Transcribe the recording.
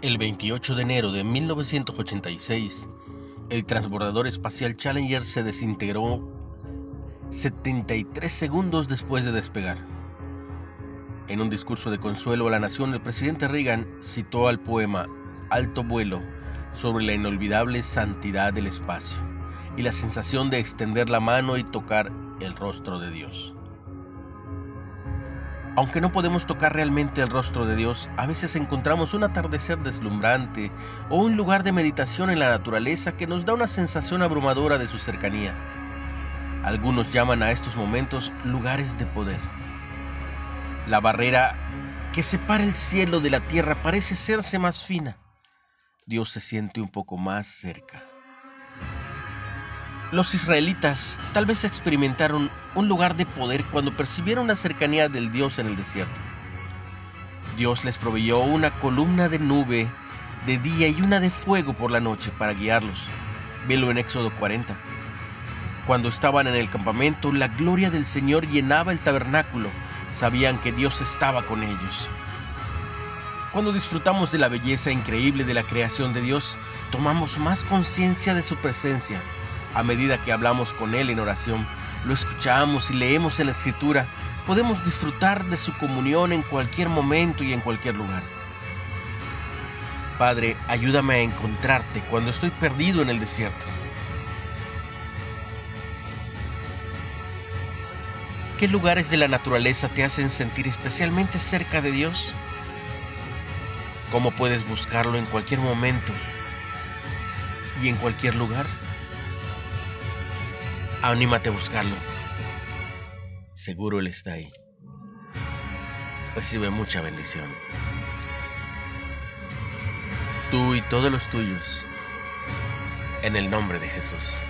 El 28 de enero de 1986, el transbordador espacial Challenger se desintegró 73 segundos después de despegar. En un discurso de consuelo a la nación, el presidente Reagan citó al poema Alto Vuelo sobre la inolvidable santidad del espacio y la sensación de extender la mano y tocar el rostro de Dios. Aunque no podemos tocar realmente el rostro de Dios, a veces encontramos un atardecer deslumbrante o un lugar de meditación en la naturaleza que nos da una sensación abrumadora de su cercanía. Algunos llaman a estos momentos lugares de poder. La barrera que separa el cielo de la tierra parece hacerse más fina. Dios se siente un poco más cerca. Los israelitas tal vez experimentaron un lugar de poder cuando percibieron la cercanía del Dios en el desierto. Dios les proveyó una columna de nube de día y una de fuego por la noche para guiarlos. Velo en Éxodo 40. Cuando estaban en el campamento, la gloria del Señor llenaba el tabernáculo. Sabían que Dios estaba con ellos. Cuando disfrutamos de la belleza increíble de la creación de Dios, tomamos más conciencia de su presencia a medida que hablamos con Él en oración, lo escuchamos y leemos en la Escritura, podemos disfrutar de su comunión en cualquier momento y en cualquier lugar. Padre, ayúdame a encontrarte cuando estoy perdido en el desierto. ¿Qué lugares de la naturaleza te hacen sentir especialmente cerca de Dios? ¿Cómo puedes buscarlo en cualquier momento y en cualquier lugar? Anímate a buscarlo. Seguro Él está ahí. Recibe mucha bendición. Tú y todos los tuyos. En el nombre de Jesús.